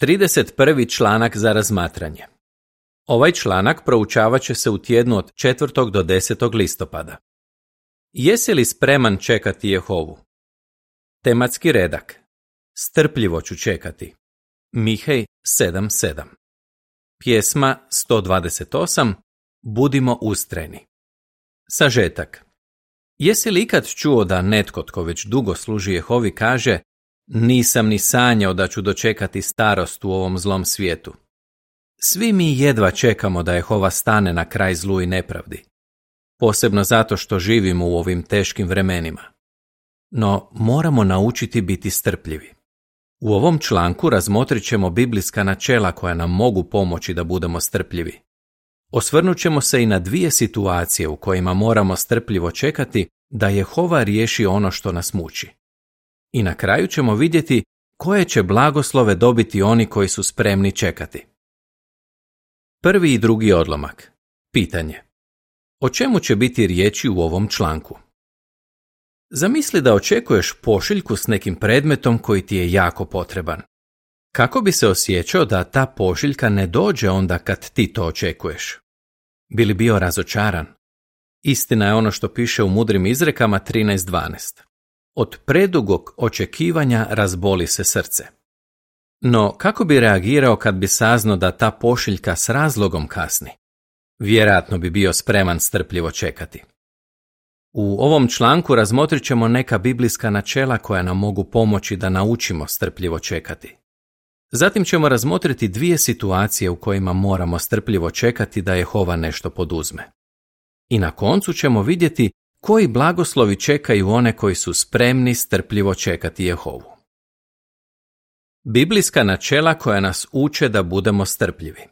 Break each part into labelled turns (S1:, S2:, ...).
S1: 31. članak za razmatranje. Ovaj članak proučavat će se u tjednu od 4. do 10. listopada. Jesi li spreman čekati Jehovu? Tematski redak. Strpljivo ću čekati. Mihej 7.7. Pjesma 128. Budimo ustrajni. Sažetak. Jesi li ikad čuo da netko tko već dugo služi Jehovi kaže nisam ni sanjao da ću dočekati starost u ovom zlom svijetu. Svi mi jedva čekamo da Jehova stane na kraj zlu i nepravdi. Posebno zato što živimo u ovim teškim vremenima. No, moramo naučiti biti strpljivi. U ovom članku razmotrit ćemo biblijska načela koja nam mogu pomoći da budemo strpljivi. Osvrnut ćemo se i na dvije situacije u kojima moramo strpljivo čekati da Jehova riješi ono što nas muči. I na kraju ćemo vidjeti koje će blagoslove dobiti oni koji su spremni čekati. Prvi i drugi odlomak. Pitanje. O čemu će biti riječi u ovom članku? Zamisli da očekuješ pošiljku s nekim predmetom koji ti je jako potreban. Kako bi se osjećao da ta pošiljka ne dođe onda kad ti to očekuješ? Bili bio razočaran? Istina je ono što piše u mudrim izrekama 13.12. Od predugog očekivanja razboli se srce. No, kako bi reagirao kad bi saznao da ta pošiljka s razlogom kasni? Vjerojatno bi bio spreman strpljivo čekati. U ovom članku razmotrit ćemo neka biblijska načela koja nam mogu pomoći da naučimo strpljivo čekati. Zatim ćemo razmotriti dvije situacije u kojima moramo strpljivo čekati da Jehova nešto poduzme. I na koncu ćemo vidjeti koji blagoslovi čekaju one koji su spremni strpljivo čekati Jehovu. Biblijska načela koja nas uče da budemo strpljivi.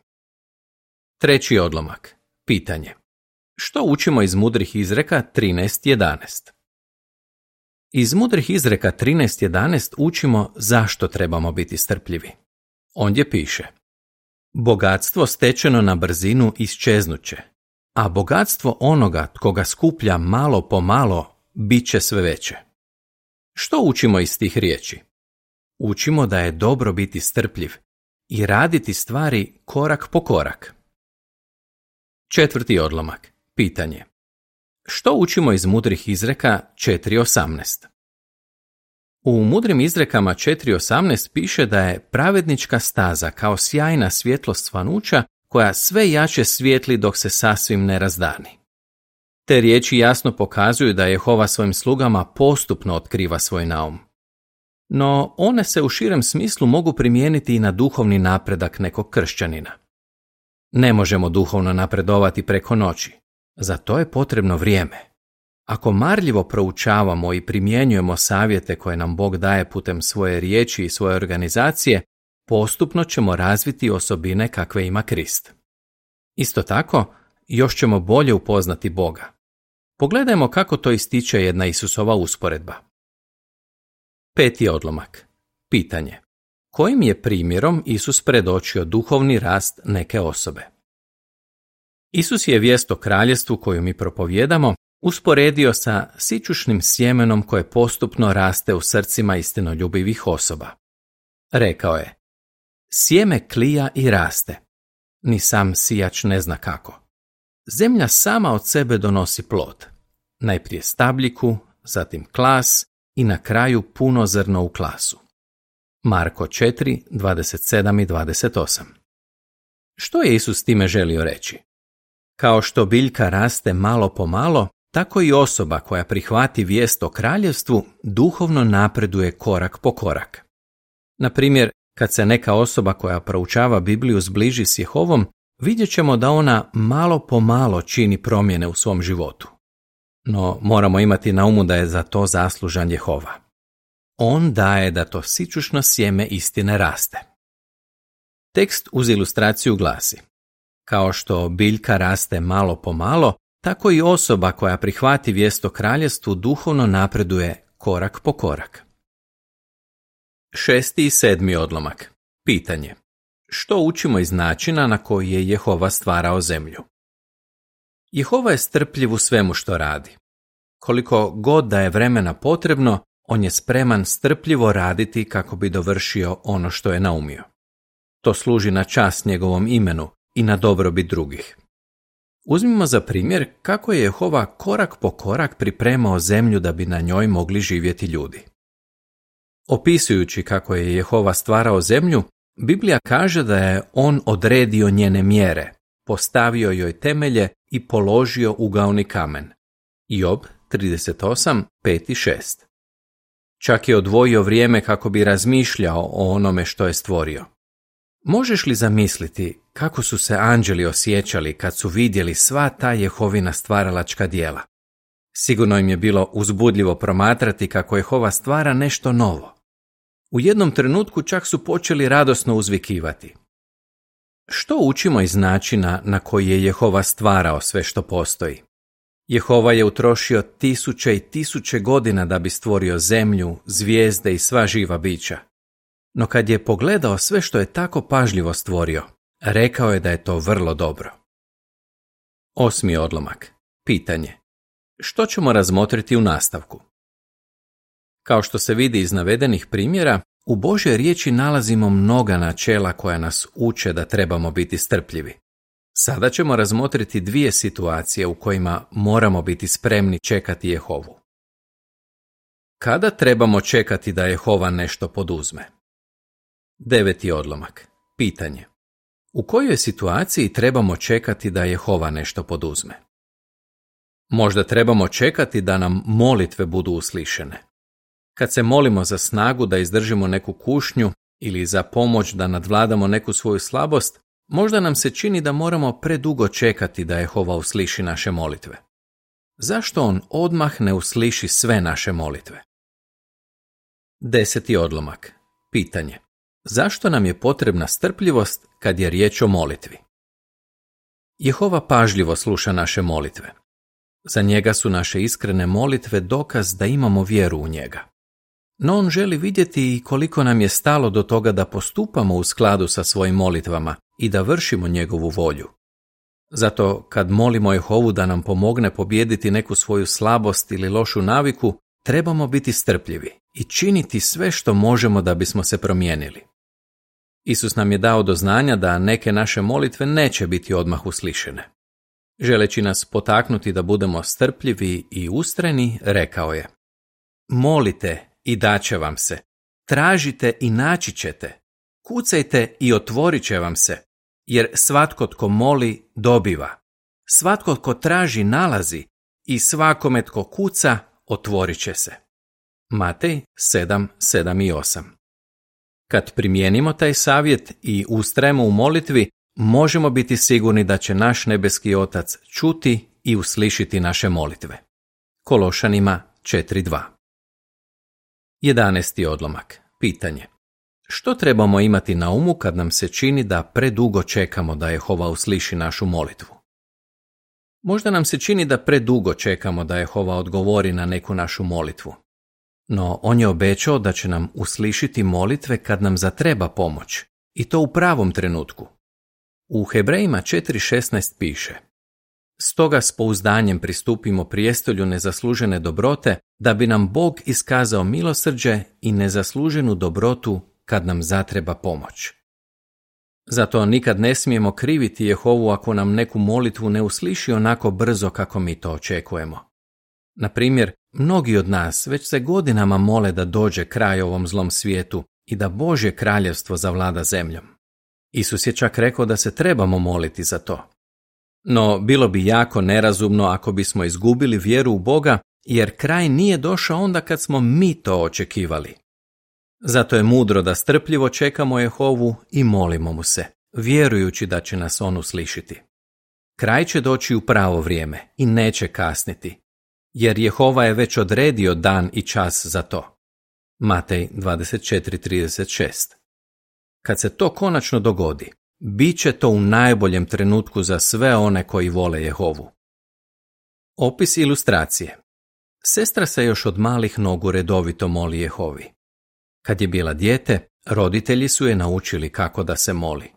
S1: Treći odlomak. Pitanje. Što učimo iz mudrih izreka 13.11? Iz mudrih izreka 13.11 učimo zašto trebamo biti strpljivi. Ondje piše Bogatstvo stečeno na brzinu isčeznuće, a bogatstvo onoga tko ga skuplja malo po malo bit će sve veće. Što učimo iz tih riječi? Učimo da je dobro biti strpljiv i raditi stvari korak po korak. Četvrti odlomak. Pitanje. Što učimo iz mudrih izreka 4.18? U mudrim izrekama 4.18 piše da je pravednička staza kao sjajna svjetlost svanuća koja sve jače svijetli dok se sasvim ne razdani. Te riječi jasno pokazuju da Jehova svojim slugama postupno otkriva svoj naum. No one se u širem smislu mogu primijeniti i na duhovni napredak nekog kršćanina. Ne možemo duhovno napredovati preko noći. Za to je potrebno vrijeme. Ako marljivo proučavamo i primjenjujemo savjete koje nam Bog daje putem svoje riječi i svoje organizacije, postupno ćemo razviti osobine kakve ima Krist. Isto tako, još ćemo bolje upoznati Boga. Pogledajmo kako to ističe jedna Isusova usporedba. Peti odlomak. Pitanje. Kojim je primjerom Isus predočio duhovni rast neke osobe? Isus je vijest o kraljestvu koju mi propovjedamo usporedio sa sičušnim sjemenom koje postupno raste u srcima istinoljubivih osoba. Rekao je, Sjeme klija i raste. Ni sam sijač ne zna kako. Zemlja sama od sebe donosi plod. Najprije stabljiku, zatim klas i na kraju puno zrno u klasu. Marko 4, 27 i 28 Što je Isus time želio reći? Kao što biljka raste malo po malo, tako i osoba koja prihvati vijest o kraljevstvu duhovno napreduje korak po korak. Na primjer, kad se neka osoba koja proučava Bibliju zbliži s Jehovom, vidjet ćemo da ona malo po malo čini promjene u svom životu. No moramo imati na umu da je za to zaslužan Jehova. On daje da to sičušno sjeme istine raste. Tekst uz ilustraciju glasi Kao što biljka raste malo po malo, tako i osoba koja prihvati vijest o kraljestvu duhovno napreduje korak po korak. Šesti i sedmi odlomak. Pitanje. Što učimo iz načina na koji je Jehova stvarao zemlju? Jehova je strpljiv u svemu što radi. Koliko god da je vremena potrebno, on je spreman strpljivo raditi kako bi dovršio ono što je naumio. To služi na čast njegovom imenu i na dobrobit drugih. Uzmimo za primjer kako je Jehova korak po korak pripremao zemlju da bi na njoj mogli živjeti ljudi. Opisujući kako je Jehova stvarao zemlju, Biblija kaže da je on odredio njene mjere, postavio joj temelje i položio ugaoni kamen. Job 38, 5 i 6. Čak je odvojio vrijeme kako bi razmišljao o onome što je stvorio. Možeš li zamisliti kako su se anđeli osjećali kad su vidjeli sva ta Jehovina stvaralačka dijela? Sigurno im je bilo uzbudljivo promatrati kako Jehova stvara nešto novo. U jednom trenutku čak su počeli radosno uzvikivati. Što učimo iz načina na koji je Jehova stvarao sve što postoji? Jehova je utrošio tisuće i tisuće godina da bi stvorio zemlju, zvijezde i sva živa bića. No kad je pogledao sve što je tako pažljivo stvorio, rekao je da je to vrlo dobro. Osmi odlomak. Pitanje. Što ćemo razmotriti u nastavku? Kao što se vidi iz navedenih primjera, u Božoj riječi nalazimo mnoga načela koja nas uče da trebamo biti strpljivi. Sada ćemo razmotriti dvije situacije u kojima moramo biti spremni čekati Jehovu. Kada trebamo čekati da Jehova nešto poduzme? Deveti odlomak. Pitanje. U kojoj situaciji trebamo čekati da Jehova nešto poduzme? Možda trebamo čekati da nam molitve budu uslišene. Kad se molimo za snagu da izdržimo neku kušnju ili za pomoć da nadvladamo neku svoju slabost, možda nam se čini da moramo predugo čekati da Jehova usliši naše molitve. Zašto on odmah ne usliši sve naše molitve? Deseti odlomak. Pitanje. Zašto nam je potrebna strpljivost kad je riječ o molitvi? Jehova pažljivo sluša naše molitve. Za njega su naše iskrene molitve dokaz da imamo vjeru u njega. No on želi vidjeti i koliko nam je stalo do toga da postupamo u skladu sa svojim molitvama i da vršimo njegovu volju. Zato kad molimo Jehovu da nam pomogne pobijediti neku svoju slabost ili lošu naviku, trebamo biti strpljivi i činiti sve što možemo da bismo se promijenili. Isus nam je dao do znanja da neke naše molitve neće biti odmah uslišene. Želeći nas potaknuti da budemo strpljivi i ustrajni, rekao je Molite i daće vam se, tražite i naći ćete, kucajte i otvorit će vam se, jer svatko tko moli dobiva, svatko tko traži nalazi i svakome tko kuca otvorit će se. Matej 7, 7 i 8 Kad primijenimo taj savjet i ustrajemo u molitvi, možemo biti sigurni da će naš nebeski Otac čuti i uslišiti naše molitve. Kološanima 4.2 11. odlomak. Pitanje. Što trebamo imati na umu kad nam se čini da predugo čekamo da Jehova usliši našu molitvu? Možda nam se čini da predugo čekamo da Jehova odgovori na neku našu molitvu. No, on je obećao da će nam uslišiti molitve kad nam zatreba pomoć, i to u pravom trenutku. U Hebrejima 4.16 piše Stoga s pouzdanjem pristupimo prijestolju nezaslužene dobrote, da bi nam Bog iskazao milosrđe i nezasluženu dobrotu kad nam zatreba pomoć. Zato nikad ne smijemo kriviti Jehovu ako nam neku molitvu ne usliši onako brzo kako mi to očekujemo. Na primjer, mnogi od nas već se godinama mole da dođe kraj ovom zlom svijetu i da Božje kraljevstvo zavlada zemljom. Isus je čak rekao da se trebamo moliti za to. No, bilo bi jako nerazumno ako bismo izgubili vjeru u Boga, jer kraj nije došao onda kad smo mi to očekivali. Zato je mudro da strpljivo čekamo Jehovu i molimo mu se, vjerujući da će nas on uslišiti. Kraj će doći u pravo vrijeme i neće kasniti, jer Jehova je već odredio dan i čas za to. Matej 24.36 Kad se to konačno dogodi, bit će to u najboljem trenutku za sve one koji vole Jehovu. Opis ilustracije Sestra se još od malih nogu redovito moli Jehovi. Kad je bila dijete, roditelji su je naučili kako da se moli.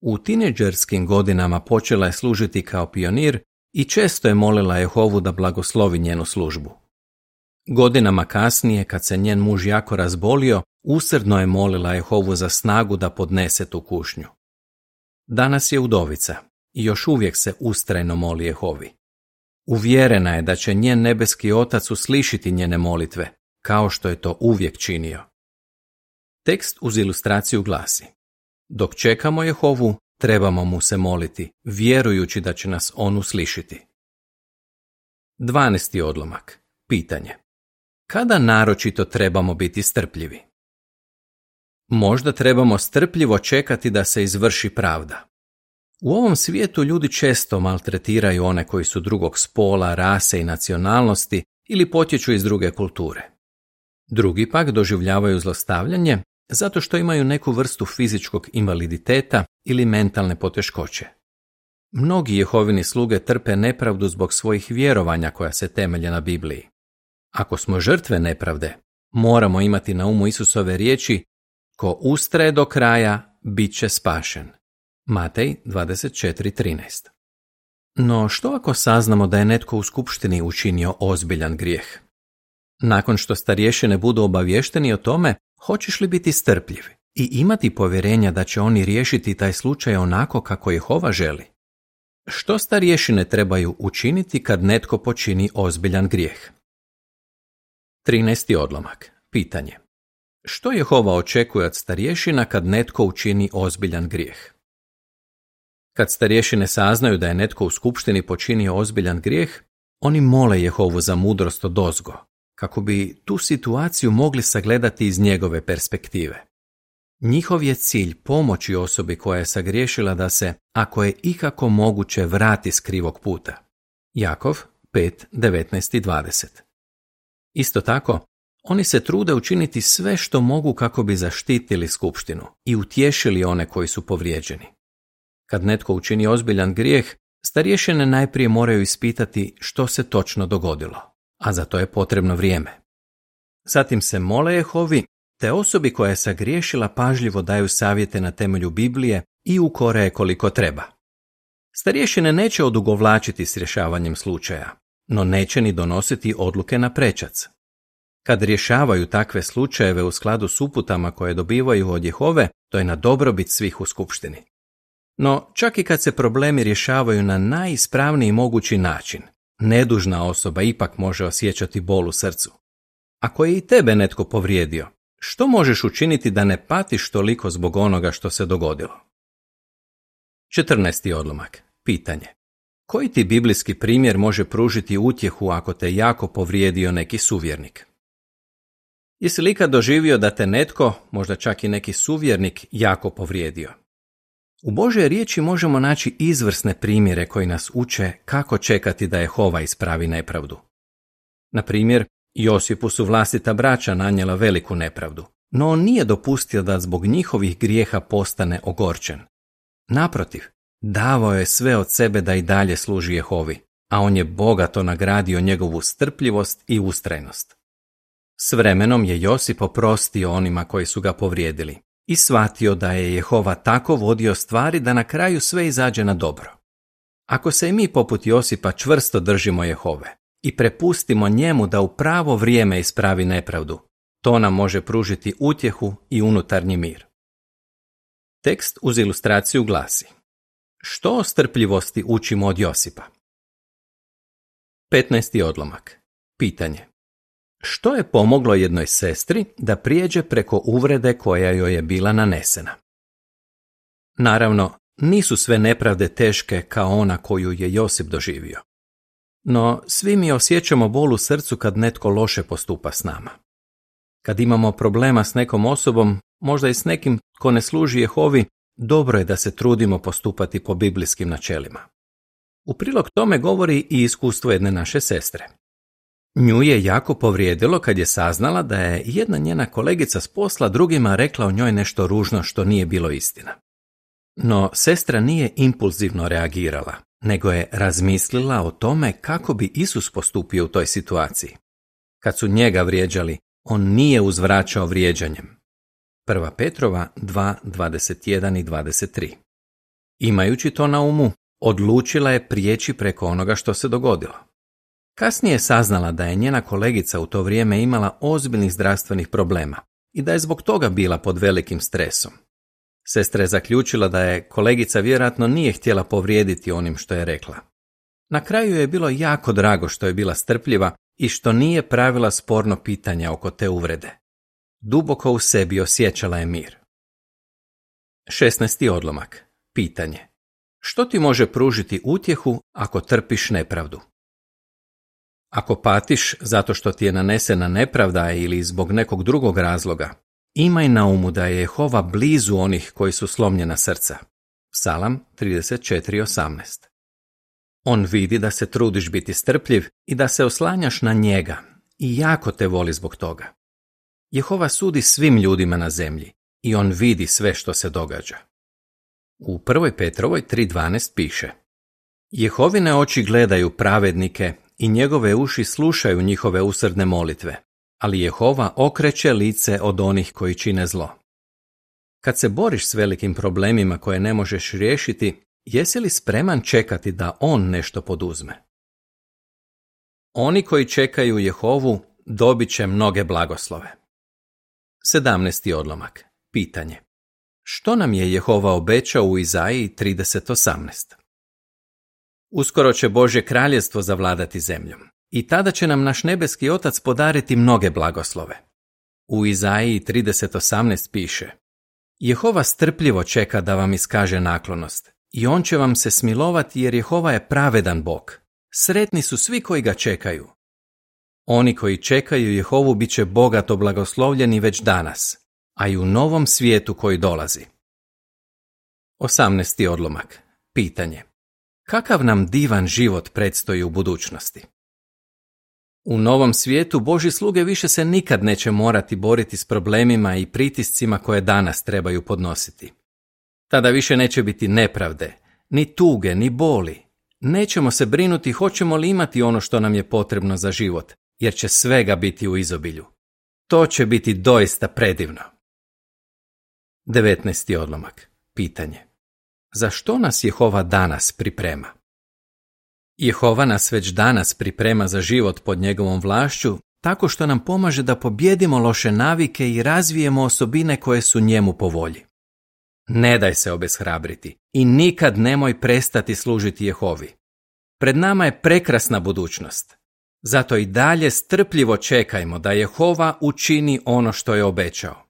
S1: U tineđerskim godinama počela je služiti kao pionir i često je molila Jehovu da blagoslovi njenu službu. Godinama kasnije, kad se njen muž jako razbolio, usrdno je molila Jehovu za snagu da podnese tu kušnju. Danas je udovica i još uvijek se ustrajno moli Jehovi. Uvjerena je da će njen nebeski otac uslišiti njene molitve, kao što je to uvijek činio. Tekst uz ilustraciju glasi Dok čekamo Jehovu, trebamo mu se moliti, vjerujući da će nas on uslišiti. 12. odlomak. Pitanje. Kada naročito trebamo biti strpljivi? Možda trebamo strpljivo čekati da se izvrši pravda. U ovom svijetu ljudi često maltretiraju one koji su drugog spola, rase i nacionalnosti ili potječu iz druge kulture. Drugi pak doživljavaju zlostavljanje zato što imaju neku vrstu fizičkog invaliditeta ili mentalne poteškoće. Mnogi Jehovini sluge trpe nepravdu zbog svojih vjerovanja koja se temelje na Bibliji. Ako smo žrtve nepravde, moramo imati na umu Isusove riječi ko ustraje do kraja, bit će spašen. Matej 24.13 No što ako saznamo da je netko u skupštini učinio ozbiljan grijeh? Nakon što starješine budu obavješteni o tome, hoćeš li biti strpljiv i imati povjerenja da će oni riješiti taj slučaj onako kako Jehova želi? Što starješine trebaju učiniti kad netko počini ozbiljan grijeh? 13. odlomak. Pitanje. Što Jehova očekuje od starješina kad netko učini ozbiljan grijeh? Kad starješine saznaju da je netko u skupštini počinio ozbiljan grijeh, oni mole Jehovu za mudrost od ozgo, kako bi tu situaciju mogli sagledati iz njegove perspektive. Njihov je cilj pomoći osobi koja je sagriješila da se, ako je ikako moguće, vrati s krivog puta. Jakov 5, 19 i 20 Isto tako, oni se trude učiniti sve što mogu kako bi zaštitili skupštinu i utješili one koji su povrijeđeni. Kad netko učini ozbiljan grijeh, starješine najprije moraju ispitati što se točno dogodilo, a za to je potrebno vrijeme. Zatim se mole Jehovi, te osobi koja je sagriješila pažljivo daju savjete na temelju Biblije i ukore koliko treba. Starješine neće odugovlačiti s rješavanjem slučaja, no neće ni donositi odluke na prečac. Kad rješavaju takve slučajeve u skladu s uputama koje dobivaju od Jehove, to je na dobrobit svih u skupštini. No, čak i kad se problemi rješavaju na najispravniji mogući način, nedužna osoba ipak može osjećati bol u srcu. Ako je i tebe netko povrijedio, što možeš učiniti da ne patiš toliko zbog onoga što se dogodilo? 14. odlomak. Pitanje. Koji ti biblijski primjer može pružiti utjehu ako te jako povrijedio neki suvjernik? Jesi li ikad doživio da te netko, možda čak i neki suvjernik, jako povrijedio? U Božoj riječi možemo naći izvrsne primjere koji nas uče kako čekati da Jehova ispravi nepravdu. Na primjer, Josipu su vlastita braća nanijela veliku nepravdu, no on nije dopustio da zbog njihovih grijeha postane ogorčen. Naprotiv, davao je sve od sebe da i dalje služi Jehovi, a on je bogato nagradio njegovu strpljivost i ustrajnost. S vremenom je Josip oprostio onima koji su ga povrijedili i shvatio da je Jehova tako vodio stvari da na kraju sve izađe na dobro. Ako se i mi poput Josipa čvrsto držimo Jehove i prepustimo njemu da u pravo vrijeme ispravi nepravdu, to nam može pružiti utjehu i unutarnji mir. Tekst uz ilustraciju glasi Što o strpljivosti učimo od Josipa? 15. odlomak. Pitanje. Što je pomoglo jednoj sestri da prijeđe preko uvrede koja joj je bila nanesena? Naravno, nisu sve nepravde teške kao ona koju je Josip doživio. No, svi mi osjećamo bol u srcu kad netko loše postupa s nama. Kad imamo problema s nekom osobom, možda i s nekim ko ne služi Jehovi, dobro je da se trudimo postupati po biblijskim načelima. U prilog tome govori i iskustvo jedne naše sestre. Nju je jako povrijedilo kad je saznala da je jedna njena kolegica s posla drugima rekla o njoj nešto ružno što nije bilo istina. No, sestra nije impulzivno reagirala, nego je razmislila o tome kako bi Isus postupio u toj situaciji. Kad su njega vrijeđali, on nije uzvraćao vrijeđanjem. 1. Petrova 2, 21 i 23 Imajući to na umu, odlučila je prijeći preko onoga što se dogodilo. Kasnije je saznala da je njena kolegica u to vrijeme imala ozbiljnih zdravstvenih problema i da je zbog toga bila pod velikim stresom. Sestra je zaključila da je kolegica vjerojatno nije htjela povrijediti onim što je rekla. Na kraju je bilo jako drago što je bila strpljiva i što nije pravila sporno pitanje oko te uvrede. Duboko u sebi osjećala je mir. 16. odlomak. Pitanje. Što ti može pružiti utjehu ako trpiš nepravdu? Ako patiš zato što ti je nanesena nepravda ili zbog nekog drugog razloga, imaj na umu da je Jehova blizu onih koji su slomljena srca. Psalam 34.18 On vidi da se trudiš biti strpljiv i da se oslanjaš na njega i jako te voli zbog toga. Jehova sudi svim ljudima na zemlji i on vidi sve što se događa. U 1. Petrovoj 3.12 piše Jehovine oči gledaju pravednike i njegove uši slušaju njihove usrdne molitve, ali Jehova okreće lice od onih koji čine zlo. Kad se boriš s velikim problemima koje ne možeš riješiti, jesi li spreman čekati da on nešto poduzme? Oni koji čekaju Jehovu dobit će mnoge blagoslove. 17. odlomak. Pitanje. Što nam je Jehova obećao u Izaiji 30.18? Uskoro će Božje kraljestvo zavladati zemljom i tada će nam naš nebeski otac podariti mnoge blagoslove. U Izaiji 30.18 piše Jehova strpljivo čeka da vam iskaže naklonost i on će vam se smilovati jer Jehova je pravedan Bog. Sretni su svi koji ga čekaju. Oni koji čekaju Jehovu bit će bogato blagoslovljeni već danas, a i u novom svijetu koji dolazi. 18. odlomak. Pitanje. Kakav nam divan život predstoji u budućnosti? U novom svijetu Boži sluge više se nikad neće morati boriti s problemima i pritiscima koje danas trebaju podnositi. Tada više neće biti nepravde, ni tuge, ni boli. Nećemo se brinuti hoćemo li imati ono što nam je potrebno za život, jer će svega biti u izobilju. To će biti doista predivno. 19. odlomak. Pitanje. Za što nas Jehova danas priprema? Jehova nas već danas priprema za život pod njegovom vlašću tako što nam pomaže da pobjedimo loše navike i razvijemo osobine koje su njemu po volji. Ne daj se obeshrabriti i nikad nemoj prestati služiti Jehovi. Pred nama je prekrasna budućnost. Zato i dalje strpljivo čekajmo da Jehova učini ono što je obećao.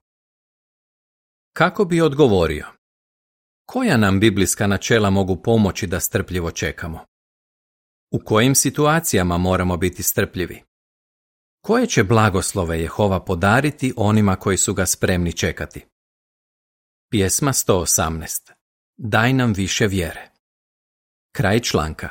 S1: Kako bi odgovorio? Koja nam biblijska načela mogu pomoći da strpljivo čekamo? U kojim situacijama moramo biti strpljivi? Koje će blagoslove Jehova podariti onima koji su ga spremni čekati? Pjesma 118. Daj nam više vjere. Kraj članka.